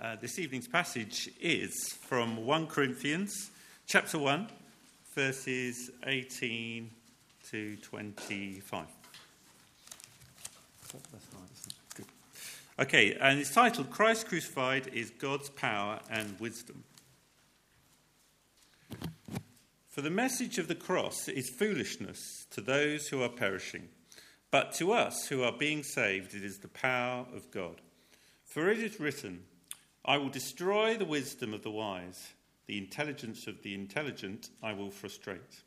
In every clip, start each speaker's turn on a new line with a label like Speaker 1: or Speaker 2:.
Speaker 1: Uh, this evening's passage is from 1 Corinthians chapter 1, verses 18 to 25. Okay, and it's titled Christ Crucified is God's Power and Wisdom. For the message of the cross is foolishness to those who are perishing, but to us who are being saved, it is the power of God. For it is written, I will destroy the wisdom of the wise, the intelligence of the intelligent I will frustrate.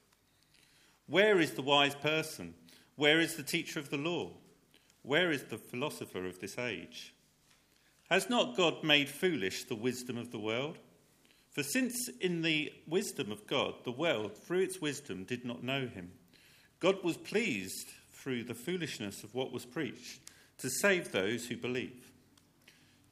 Speaker 1: Where is the wise person? Where is the teacher of the law? Where is the philosopher of this age? Has not God made foolish the wisdom of the world? For since in the wisdom of God, the world, through its wisdom, did not know him, God was pleased through the foolishness of what was preached to save those who believe.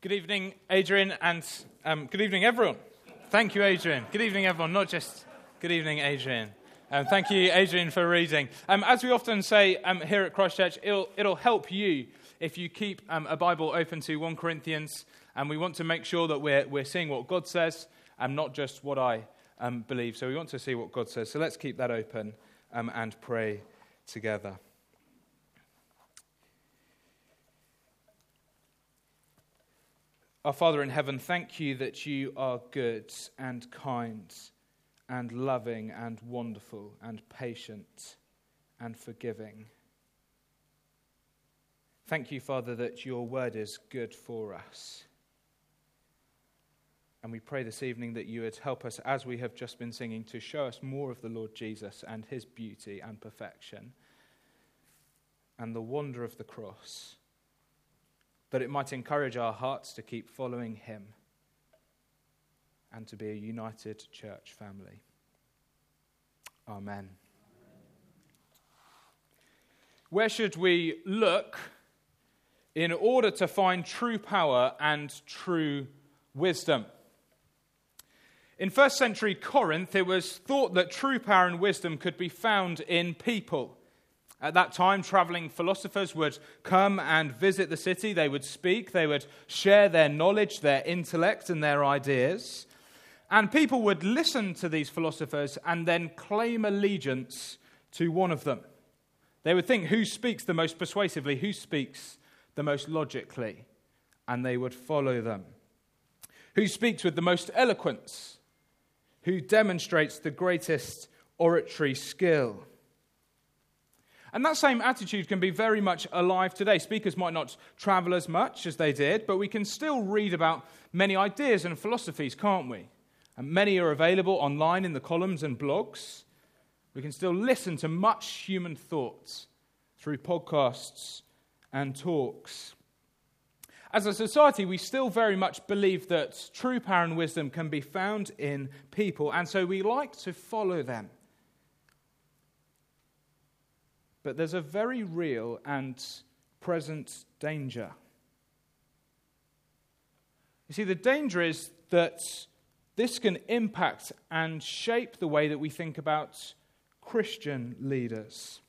Speaker 2: Good evening, Adrian, and um, good evening, everyone. Thank you, Adrian. Good evening, everyone, not just good evening, Adrian. Um, thank you, Adrian, for reading. Um, as we often say um, here at Christchurch, it'll, it'll help you if you keep um, a Bible open to 1 Corinthians, and we want to make sure that we're, we're seeing what God says and not just what I um, believe. So we want to see what God says. So let's keep that open and pray together. Our Father in heaven, thank you that you are good and kind and loving and wonderful and patient and forgiving. Thank you, Father, that your word is good for us. And we pray this evening that you would help us, as we have just been singing, to show us more of the Lord Jesus and his beauty and perfection and the wonder of the cross that it might encourage our hearts to keep following Him and to be a united church family. Amen. Where should we look in order to find true power and true wisdom? In first century Corinth, it was thought that true power and wisdom could be found in people. At that time, traveling philosophers would come and visit the city. They would speak, they would share their knowledge, their intellect, and their ideas. And people would listen to these philosophers and then claim allegiance to one of them. They would think who speaks the most persuasively, who speaks the most logically, and they would follow them. Who speaks with the most eloquence, who demonstrates the greatest oratory skill. And that same attitude can be very much alive today. Speakers might not travel as much as they did, but we can still read about many ideas and philosophies, can't we? And many are available online in the columns and blogs. We can still listen to much human thoughts through podcasts and talks. As a society, we still very much believe that true power and wisdom can be found in people, and so we like to follow them. But there's a very real and present danger. You see, the danger is that this can impact and shape the way that we think about Christian leaders.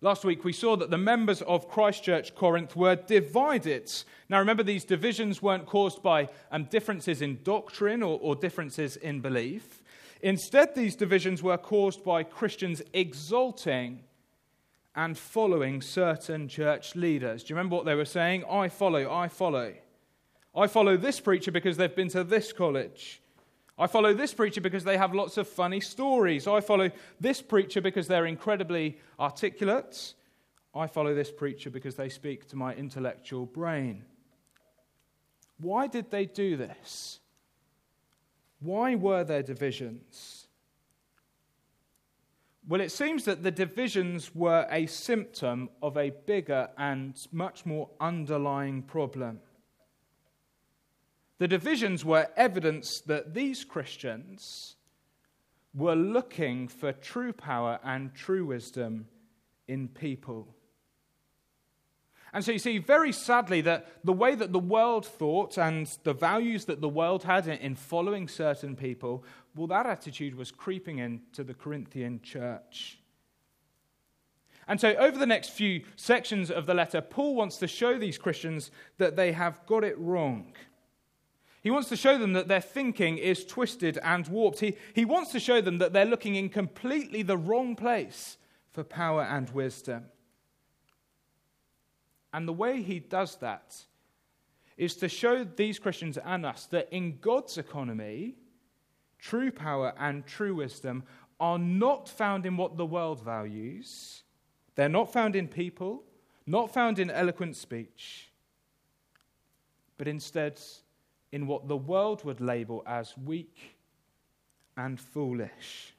Speaker 2: Last week, we saw that the members of Christchurch Corinth were divided. Now, remember, these divisions weren't caused by um, differences in doctrine or, or differences in belief. Instead, these divisions were caused by Christians exalting and following certain church leaders. Do you remember what they were saying? I follow, I follow. I follow this preacher because they've been to this college. I follow this preacher because they have lots of funny stories. I follow this preacher because they're incredibly articulate. I follow this preacher because they speak to my intellectual brain. Why did they do this? Why were there divisions? Well, it seems that the divisions were a symptom of a bigger and much more underlying problem. The divisions were evidence that these Christians were looking for true power and true wisdom in people. And so you see, very sadly, that the way that the world thought and the values that the world had in following certain people, well, that attitude was creeping into the Corinthian church. And so, over the next few sections of the letter, Paul wants to show these Christians that they have got it wrong. He wants to show them that their thinking is twisted and warped. He, he wants to show them that they're looking in completely the wrong place for power and wisdom. And the way he does that is to show these Christians and us that in God's economy, true power and true wisdom are not found in what the world values. They're not found in people, not found in eloquent speech, but instead in what the world would label as weak and foolish.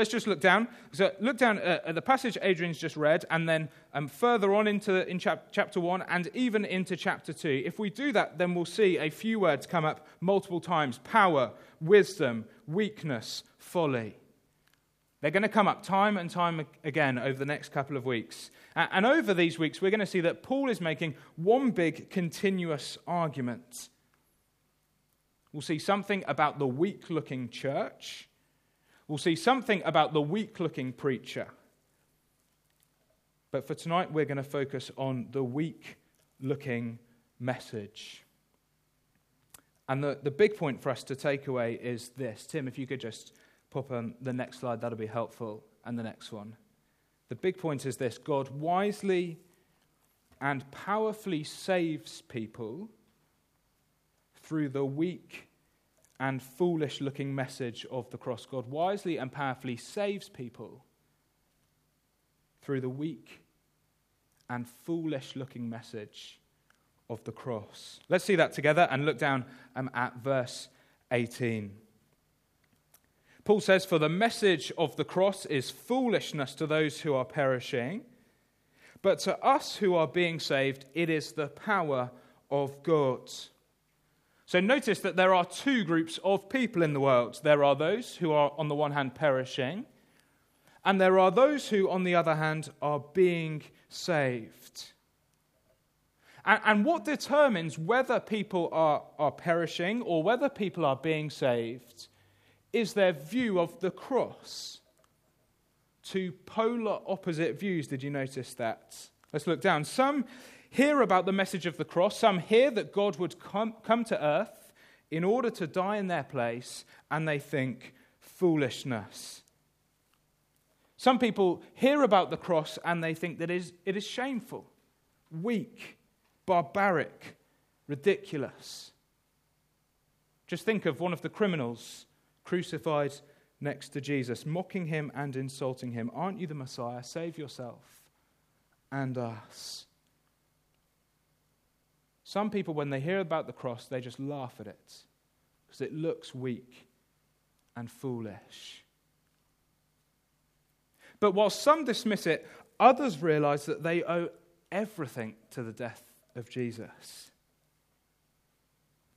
Speaker 2: Let's just look down. So look down at the passage Adrian's just read, and then um, further on into in chap- chapter one, and even into chapter two. If we do that, then we'll see a few words come up multiple times: power, wisdom, weakness, folly. They're going to come up time and time again over the next couple of weeks. And over these weeks, we're going to see that Paul is making one big continuous argument. We'll see something about the weak looking church We'll see something about the weak looking preacher. But for tonight, we're going to focus on the weak looking message. And the, the big point for us to take away is this. Tim, if you could just pop on the next slide, that'll be helpful. And the next one. The big point is this God wisely and powerfully saves people through the weak and foolish looking message of the cross. God wisely and powerfully saves people through the weak and foolish looking message of the cross. Let's see that together and look down um, at verse 18. Paul says, For the message of the cross is foolishness to those who are perishing, but to us who are being saved, it is the power of God. So notice that there are two groups of people in the world. There are those who are, on the one hand, perishing, and there are those who, on the other hand, are being saved. And, and what determines whether people are, are perishing or whether people are being saved is their view of the cross. Two polar opposite views. Did you notice that? Let's look down. Some hear about the message of the cross, some hear that God would come, come to earth in order to die in their place, and they think foolishness. Some people hear about the cross and they think that it is, it is shameful, weak, barbaric, ridiculous. Just think of one of the criminals crucified next to Jesus, mocking him and insulting him. Aren't you the Messiah? Save yourself and us. Some people, when they hear about the cross, they just laugh at it because it looks weak and foolish. But while some dismiss it, others realize that they owe everything to the death of Jesus.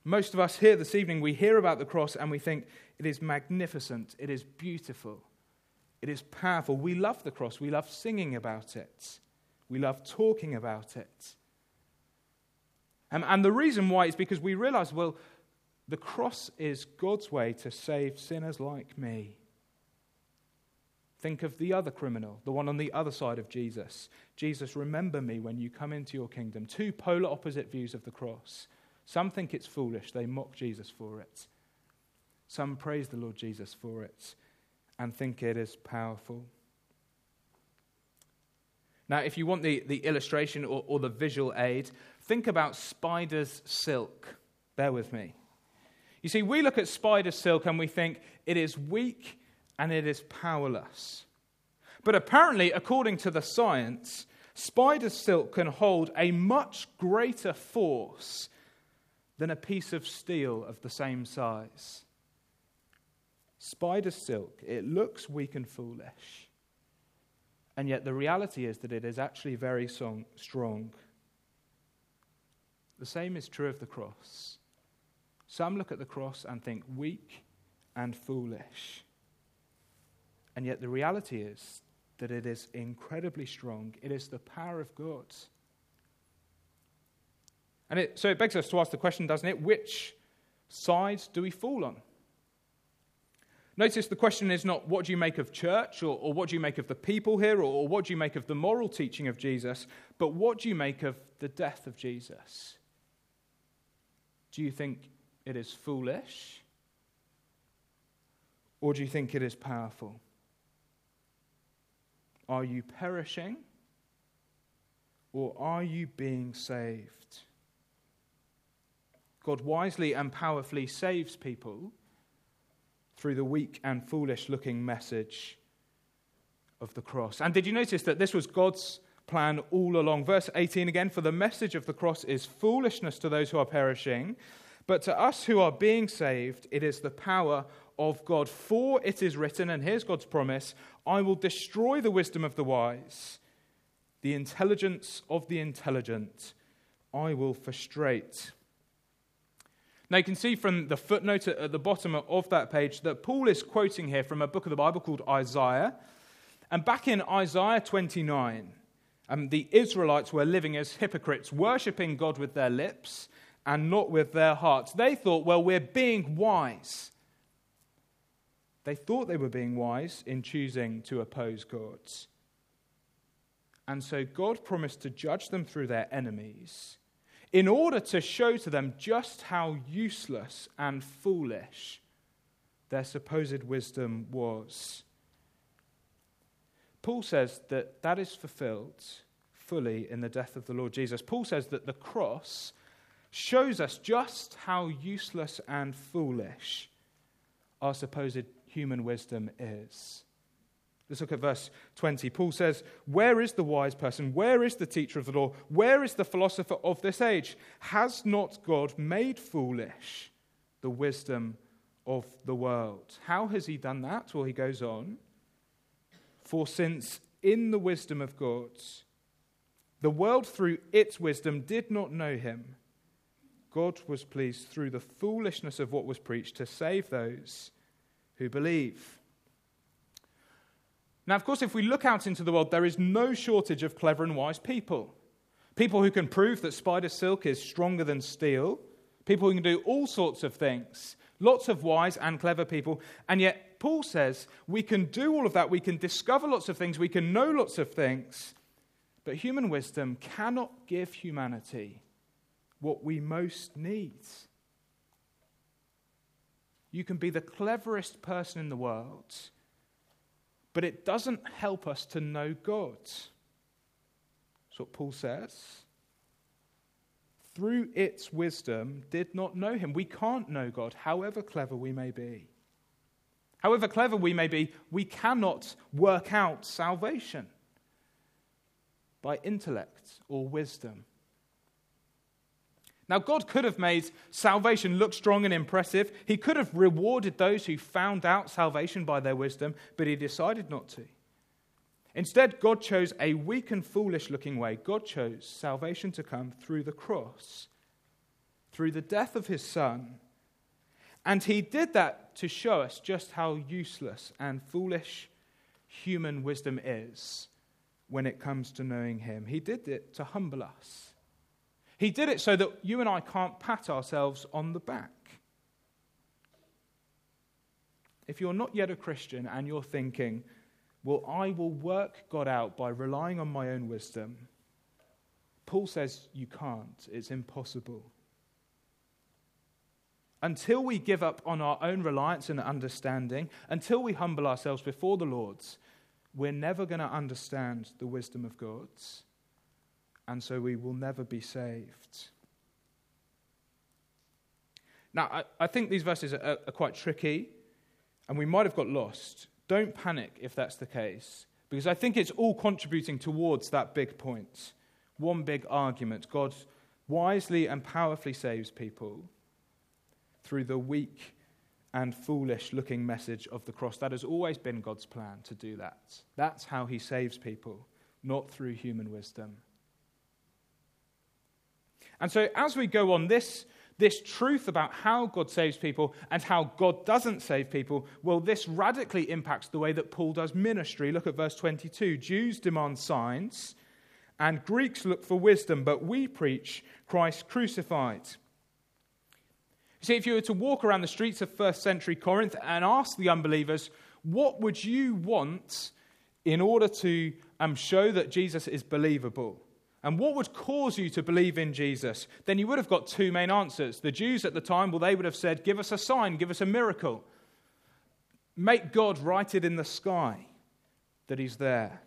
Speaker 2: Most of us here this evening, we hear about the cross and we think it is magnificent, it is beautiful, it is powerful. We love the cross, we love singing about it, we love talking about it. Um, and the reason why is because we realize, well, the cross is God's way to save sinners like me. Think of the other criminal, the one on the other side of Jesus. Jesus, remember me when you come into your kingdom. Two polar opposite views of the cross. Some think it's foolish, they mock Jesus for it. Some praise the Lord Jesus for it and think it is powerful. Now, if you want the, the illustration or, or the visual aid, think about spider's silk. Bear with me. You see, we look at spider silk and we think it is weak and it is powerless. But apparently, according to the science, spider silk can hold a much greater force than a piece of steel of the same size. spider silk, it looks weak and foolish. And yet the reality is that it is actually very strong. The same is true of the cross. Some look at the cross and think weak and foolish. And yet the reality is that it is incredibly strong. It is the power of God. And it, so it begs us to ask the question, doesn't it? Which side do we fall on? Notice the question is not what do you make of church or, or what do you make of the people here or, or what do you make of the moral teaching of Jesus, but what do you make of the death of Jesus? Do you think it is foolish? Or do you think it is powerful? Are you perishing? Or are you being saved? God wisely and powerfully saves people through the weak and foolish looking message of the cross. And did you notice that this was God's plan all along? Verse 18 again For the message of the cross is foolishness to those who are perishing, but to us who are being saved, it is the power of God. For it is written, and here's God's promise I will destroy the wisdom of the wise, the intelligence of the intelligent, I will frustrate. Now, you can see from the footnote at the bottom of that page that Paul is quoting here from a book of the Bible called Isaiah. And back in Isaiah 29, um, the Israelites were living as hypocrites, worshipping God with their lips and not with their hearts. They thought, well, we're being wise. They thought they were being wise in choosing to oppose God. And so God promised to judge them through their enemies in order to show to them just how useless and foolish their supposed wisdom was. Paul says that that is fulfilled fully in the death of the Lord Jesus. Paul says that the cross shows us just how useless and foolish our supposed human wisdom is. Let's look at verse 20. Paul says, Where is the wise person? Where is the teacher of the law? Where is the philosopher of this age? Has not God made foolish the wisdom of the world? How has he done that? Well, he goes on. For since in the wisdom of God, the world through its wisdom did not know him, God was pleased through the foolishness of what was preached to save those who believe. Now, of course, if we look out into the world, there is no shortage of clever and wise people. People who can prove that spider silk is stronger than steel. People who can do all sorts of things. Lots of wise and clever people. And yet, Paul says we can do all of that. We can discover lots of things. We can know lots of things. But human wisdom cannot give humanity what we most need. You can be the cleverest person in the world but it doesn't help us to know God. That's what Paul says. Through its wisdom, did not know him. We can't know God, however clever we may be. However clever we may be, we cannot work out salvation by intellect or wisdom. Now, God could have made salvation look strong and impressive. He could have rewarded those who found out salvation by their wisdom, but he decided not to. Instead, God chose a weak and foolish looking way. God chose salvation to come through the cross, through the death of his son. And he did that to show us just how useless and foolish human wisdom is when it comes to knowing him. He did it to humble us. He did it so that you and I can't pat ourselves on the back. If you're not yet a Christian and you're thinking, well, I will work God out by relying on my own wisdom, Paul says you can't. It's impossible. Until we give up on our own reliance and understanding, until we humble ourselves before the Lord's, we're never going to understand the wisdom of God's and so we will never be saved. Now, I, I think these verses are, are quite tricky, and we might have got lost. Don't panic if that's the case, because I think it's all contributing towards that big point. One big argument God wisely and powerfully saves people through the weak and foolish looking message of the cross. That has always been God's plan to do that. That's how he saves people, not through human wisdom. And so, as we go on, this, this truth about how God saves people and how God doesn't save people, well, this radically impacts the way that Paul does ministry. Look at verse 22. Jews demand signs, and Greeks look for wisdom, but we preach Christ crucified. See, if you were to walk around the streets of first century Corinth and ask the unbelievers, what would you want in order to um, show that Jesus is believable? And what would cause you to believe in Jesus? Then you would have got two main answers. The Jews at the time, well, they would have said, Give us a sign, give us a miracle. Make God write it in the sky that He's there.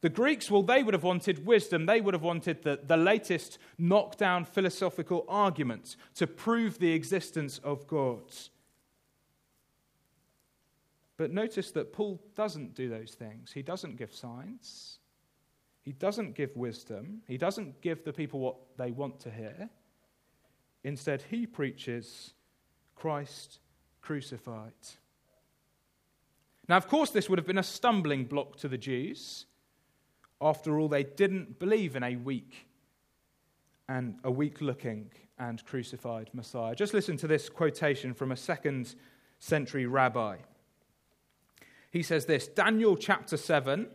Speaker 2: The Greeks, well, they would have wanted wisdom. They would have wanted the, the latest knockdown philosophical arguments to prove the existence of God. But notice that Paul doesn't do those things. He doesn't give signs, he doesn't give wisdom, he doesn't give the people what they want to hear. Instead, he preaches Christ crucified. Now, of course, this would have been a stumbling block to the Jews. After all, they didn't believe in a weak and a weak looking and crucified Messiah. Just listen to this quotation from a second century rabbi. He says this Daniel chapter 7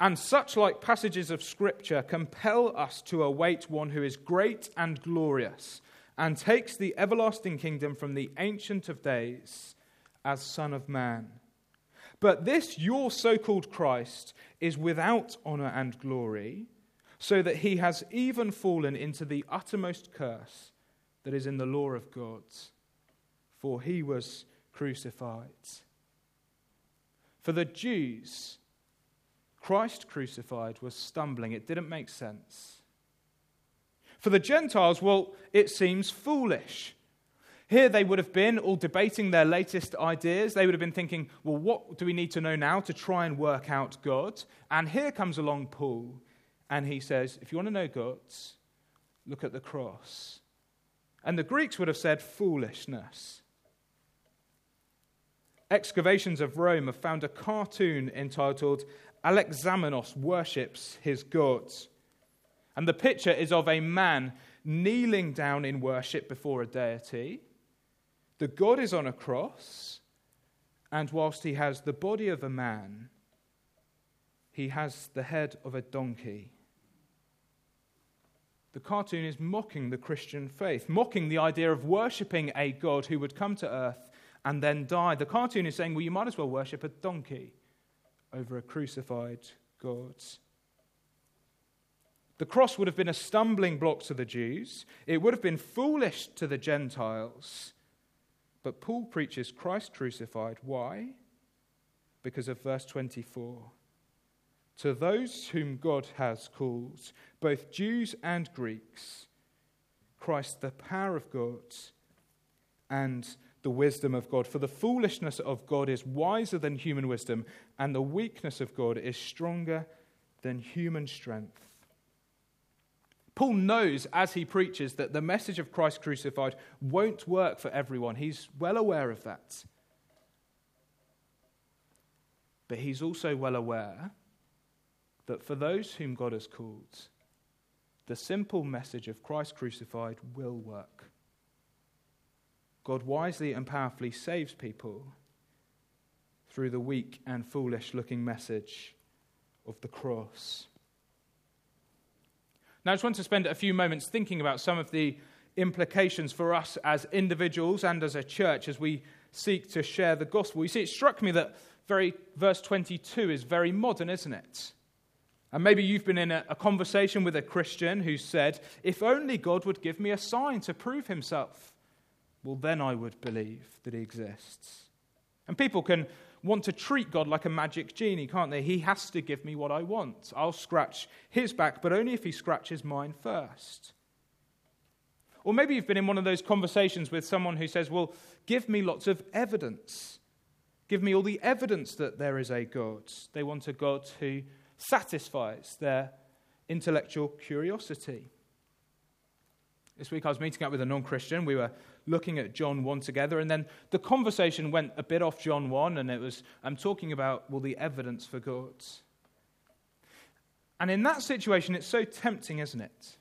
Speaker 2: and such like passages of Scripture compel us to await one who is great and glorious and takes the everlasting kingdom from the Ancient of Days as Son of Man. But this, your so called Christ, is without honor and glory, so that he has even fallen into the uttermost curse that is in the law of God. For he was crucified. For the Jews, Christ crucified was stumbling. It didn't make sense. For the Gentiles, well, it seems foolish. Here they would have been all debating their latest ideas. They would have been thinking, well, what do we need to know now to try and work out God? And here comes along Paul, and he says, if you want to know God, look at the cross. And the Greeks would have said foolishness. Excavations of Rome have found a cartoon entitled Alexamenos Worships His Gods. And the picture is of a man kneeling down in worship before a deity the God is on a cross, and whilst he has the body of a man, he has the head of a donkey. The cartoon is mocking the Christian faith, mocking the idea of worshipping a God who would come to earth and then die. The cartoon is saying, well, you might as well worship a donkey over a crucified God. The cross would have been a stumbling block to the Jews, it would have been foolish to the Gentiles. But Paul preaches Christ crucified. Why? Because of verse 24. To those whom God has called, both Jews and Greeks, Christ, the power of God and the wisdom of God. For the foolishness of God is wiser than human wisdom, and the weakness of God is stronger than human strength. Paul knows as he preaches that the message of Christ crucified won't work for everyone. He's well aware of that. But he's also well aware that for those whom God has called, the simple message of Christ crucified will work. God wisely and powerfully saves people through the weak and foolish looking message of the cross. Now, I just want to spend a few moments thinking about some of the implications for us as individuals and as a church as we seek to share the gospel. You see, it struck me that very verse 22 is very modern, isn't it? And maybe you've been in a, a conversation with a Christian who said, If only God would give me a sign to prove himself, well, then I would believe that he exists. And people can want to treat God like a magic genie, can't they? He has to give me what I want. I'll scratch his back, but only if he scratches mine first. Or maybe you've been in one of those conversations with someone who says, Well, give me lots of evidence. Give me all the evidence that there is a God. They want a God who satisfies their intellectual curiosity. This week I was meeting up with a non Christian. We were looking at John 1 together, and then the conversation went a bit off John 1, and it was, I'm talking about, well, the evidence for God. And in that situation, it's so tempting, isn't it?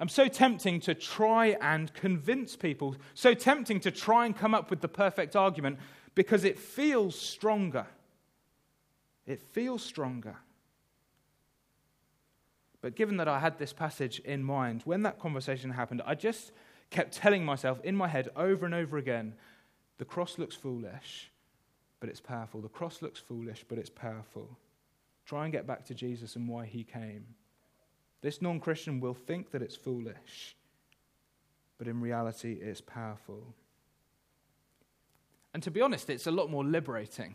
Speaker 2: I'm so tempting to try and convince people, so tempting to try and come up with the perfect argument because it feels stronger. It feels stronger. But given that I had this passage in mind, when that conversation happened, I just kept telling myself in my head over and over again the cross looks foolish, but it's powerful. The cross looks foolish, but it's powerful. Try and get back to Jesus and why he came. This non Christian will think that it's foolish, but in reality, it's powerful. And to be honest, it's a lot more liberating.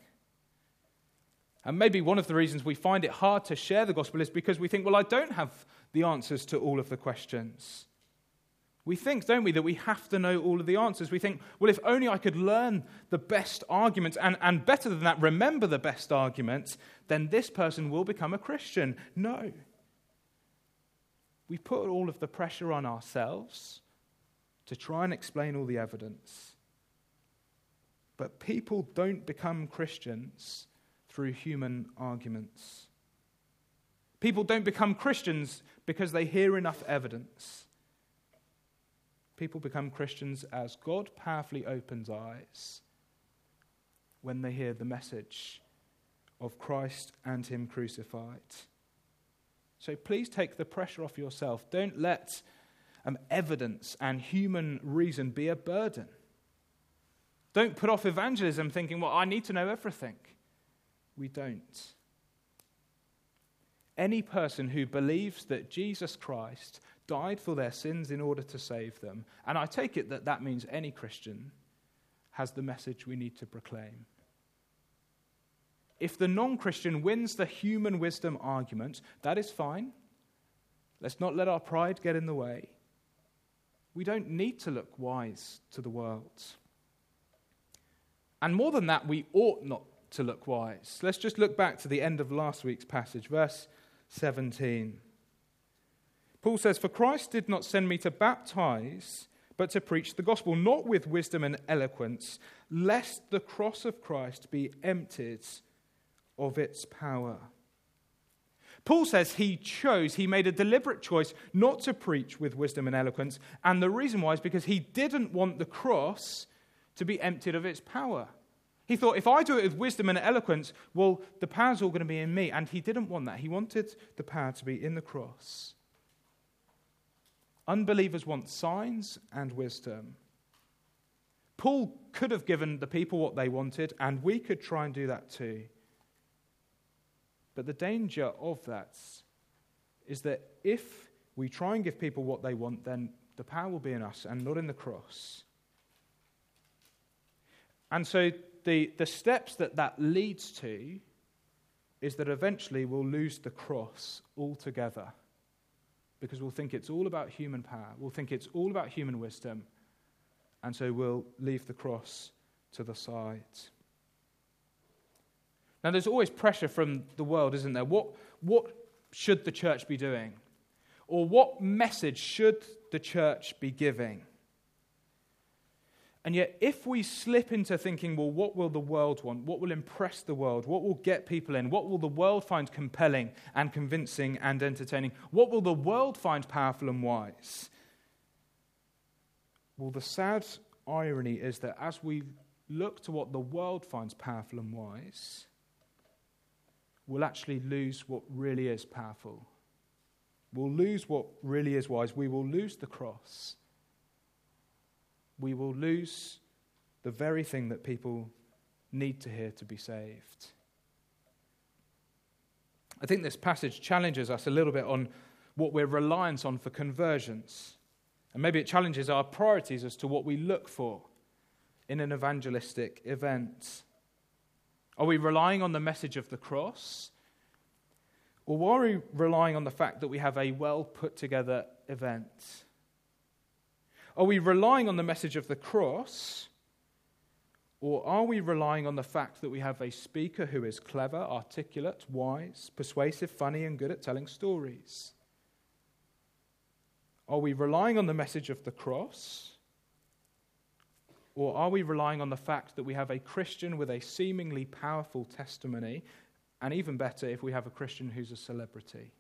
Speaker 2: And maybe one of the reasons we find it hard to share the gospel is because we think, well, I don't have the answers to all of the questions. We think, don't we, that we have to know all of the answers. We think, well, if only I could learn the best arguments, and, and better than that, remember the best arguments, then this person will become a Christian. No. We put all of the pressure on ourselves to try and explain all the evidence. But people don't become Christians through human arguments. People don't become Christians because they hear enough evidence. People become Christians as God powerfully opens eyes when they hear the message of Christ and Him crucified. So please take the pressure off yourself. Don't let um, evidence and human reason be a burden. Don't put off evangelism thinking, well, I need to know everything we don't. Any person who believes that Jesus Christ died for their sins in order to save them, and I take it that that means any Christian, has the message we need to proclaim. If the non Christian wins the human wisdom argument, that is fine. Let's not let our pride get in the way. We don't need to look wise to the world. And more than that, we ought not to look wise. Let's just look back to the end of last week's passage, verse 17. Paul says, For Christ did not send me to baptize, but to preach the gospel, not with wisdom and eloquence, lest the cross of Christ be emptied of its power. Paul says he chose, he made a deliberate choice not to preach with wisdom and eloquence. And the reason why is because he didn't want the cross to be emptied of its power. He thought, if I do it with wisdom and eloquence, well, the power's all going to be in me. And he didn't want that. He wanted the power to be in the cross. Unbelievers want signs and wisdom. Paul could have given the people what they wanted, and we could try and do that too. But the danger of that is that if we try and give people what they want, then the power will be in us and not in the cross. And so the, the steps that that leads to is that eventually we'll lose the cross altogether because we'll think it's all about human power. We'll think it's all about human wisdom. And so we'll leave the cross to the side. Now, there's always pressure from the world, isn't there? What, what should the church be doing? Or what message should the church be giving? And yet, if we slip into thinking, well, what will the world want? What will impress the world? What will get people in? What will the world find compelling and convincing and entertaining? What will the world find powerful and wise? Well, the sad irony is that as we look to what the world finds powerful and wise, we'll actually lose what really is powerful. We'll lose what really is wise. We will lose the cross we will lose the very thing that people need to hear to be saved. I think this passage challenges us a little bit on what we're reliant on for conversions. And maybe it challenges our priorities as to what we look for in an evangelistic event. Are we relying on the message of the cross? Or are we relying on the fact that we have a well put together event? Are we relying on the message of the cross? Or are we relying on the fact that we have a speaker who is clever, articulate, wise, persuasive, funny, and good at telling stories? Are we relying on the message of the cross? Or are we relying on the fact that we have a Christian with a seemingly powerful testimony, and even better, if we have a Christian who's a celebrity?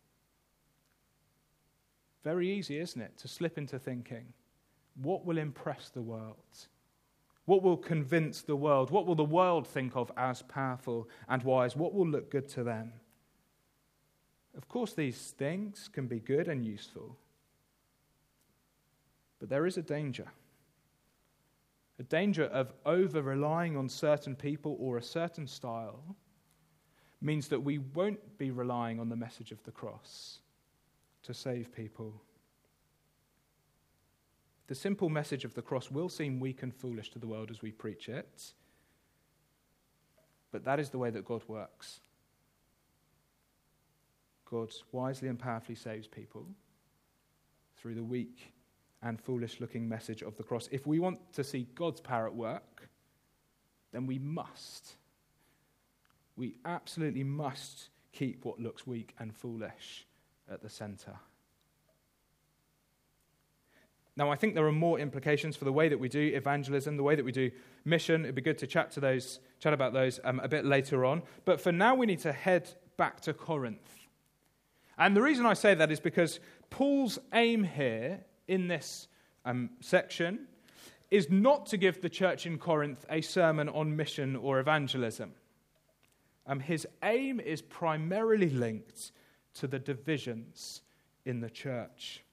Speaker 2: Very easy, isn't it, to slip into thinking, what will impress the world? What will convince the world? What will the world think of as powerful and wise? What will look good to them? Of course, these things can be good and useful. But there is a danger. A danger of over relying on certain people or a certain style means that we won't be relying on the message of the cross to save people. The simple message of the cross will seem weak and foolish to the world as we preach it, but that is the way that God works. God wisely and powerfully saves people through the weak and foolish looking message of the cross. If we want to see God's power at work, then we must, we absolutely must keep what looks weak and foolish at the center. Now, I think there are more implications for the way that we do evangelism, the way that we do mission. It'd be good to chat to those, chat about those um, a bit later on. But for now, we need to head back to Corinth. And the reason I say that is because Paul's aim here in this um, section is not to give the church in Corinth a sermon on mission or evangelism. Um, his aim is primarily linked to the divisions in the church.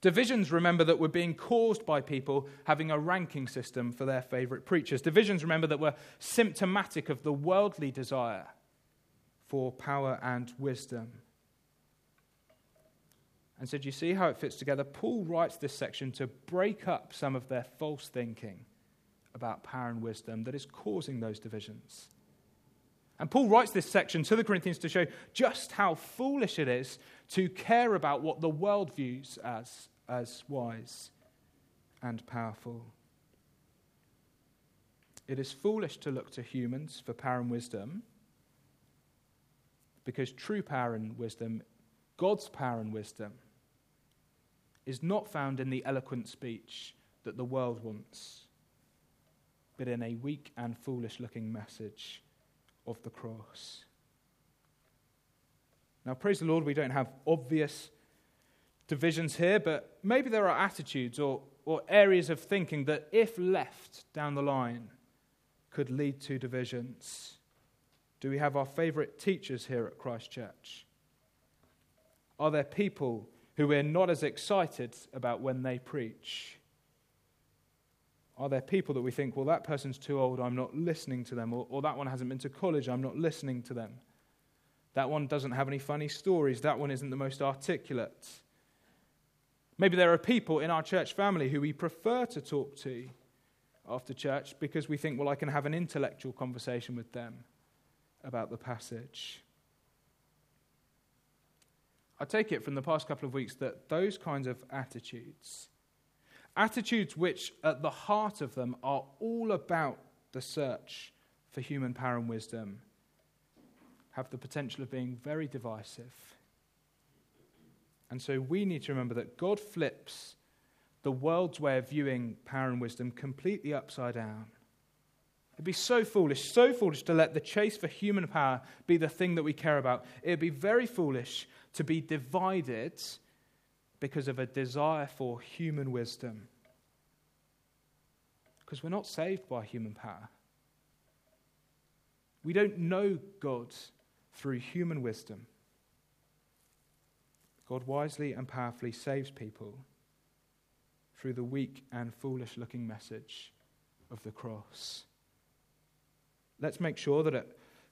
Speaker 2: Divisions, remember, that were being caused by people having a ranking system for their favorite preachers. Divisions, remember, that were symptomatic of the worldly desire for power and wisdom. And so, do you see how it fits together? Paul writes this section to break up some of their false thinking about power and wisdom that is causing those divisions. And Paul writes this section to the Corinthians to show just how foolish it is to care about what the world views as, as wise and powerful. It is foolish to look to humans for power and wisdom because true power and wisdom, God's power and wisdom, is not found in the eloquent speech that the world wants, but in a weak and foolish looking message of the cross. Now, praise the Lord, we don't have obvious divisions here, but maybe there are attitudes or, or areas of thinking that, if left down the line, could lead to divisions. Do we have our favorite teachers here at Christchurch? Are there people who we're not as excited about when they preach? Are there people that we think, well, that person's too old, I'm not listening to them, or, or that one hasn't been to college, I'm not listening to them? That one doesn't have any funny stories, that one isn't the most articulate. Maybe there are people in our church family who we prefer to talk to after church because we think, well, I can have an intellectual conversation with them about the passage. I take it from the past couple of weeks that those kinds of attitudes, attitudes which at the heart of them are all about the search for human power and wisdom, have the potential of being very divisive. And so we need to remember that God flips the world's way of viewing power and wisdom completely upside down. It'd be so foolish, so foolish to let the chase for human power be the thing that we care about. It'd be very foolish to be divided because of a desire for human wisdom. Because we're not saved by human power. We don't know God through human wisdom. God wisely and powerfully saves people through the weak and foolish looking message of the cross. Let's make sure that at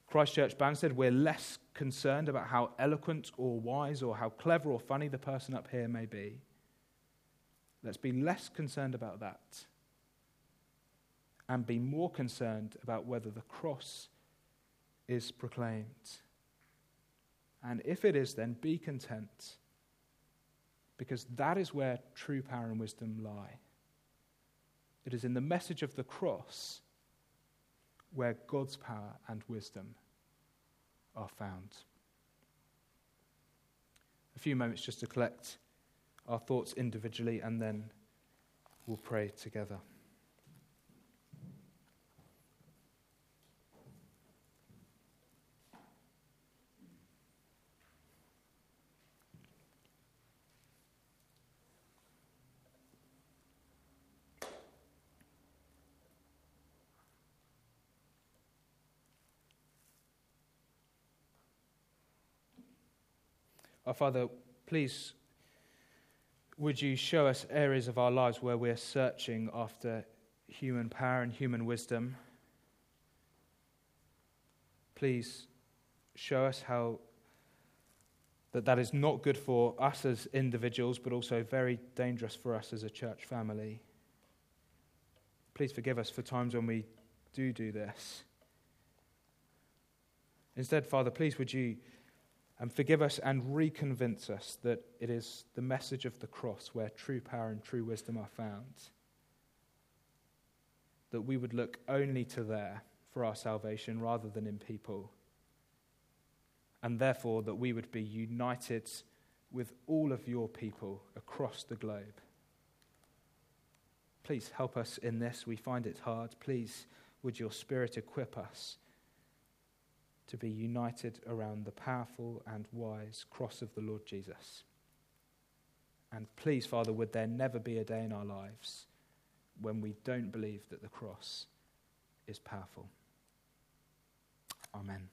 Speaker 2: Christchurch Banstead, we're less concerned about how eloquent or wise or how clever or funny the person up here may be. Let's be less concerned about that and be more concerned about whether the cross is proclaimed. And if it is, then be content because that is where true power and wisdom lie. It is in the message of the cross where God's power and wisdom are found. A few moments just to collect our thoughts individually and then we'll pray together. Our Father, please would you show us areas of our lives where we're searching after human power and human wisdom? Please show us how that that is not good for us as individuals, but also very dangerous for us as a church family. Please forgive us for times when we do do this. Instead, Father, please would you and forgive us and reconvince us that it is the message of the cross where true power and true wisdom are found. That we would look only to there for our salvation rather than in people. And therefore, that we would be united with all of your people across the globe. Please help us in this. We find it hard. Please, would your Spirit equip us to be united around the powerful and wise cross of the Lord Jesus. And please, Father, would there never be a day in our lives when we don't believe that the cross is powerful. Amen.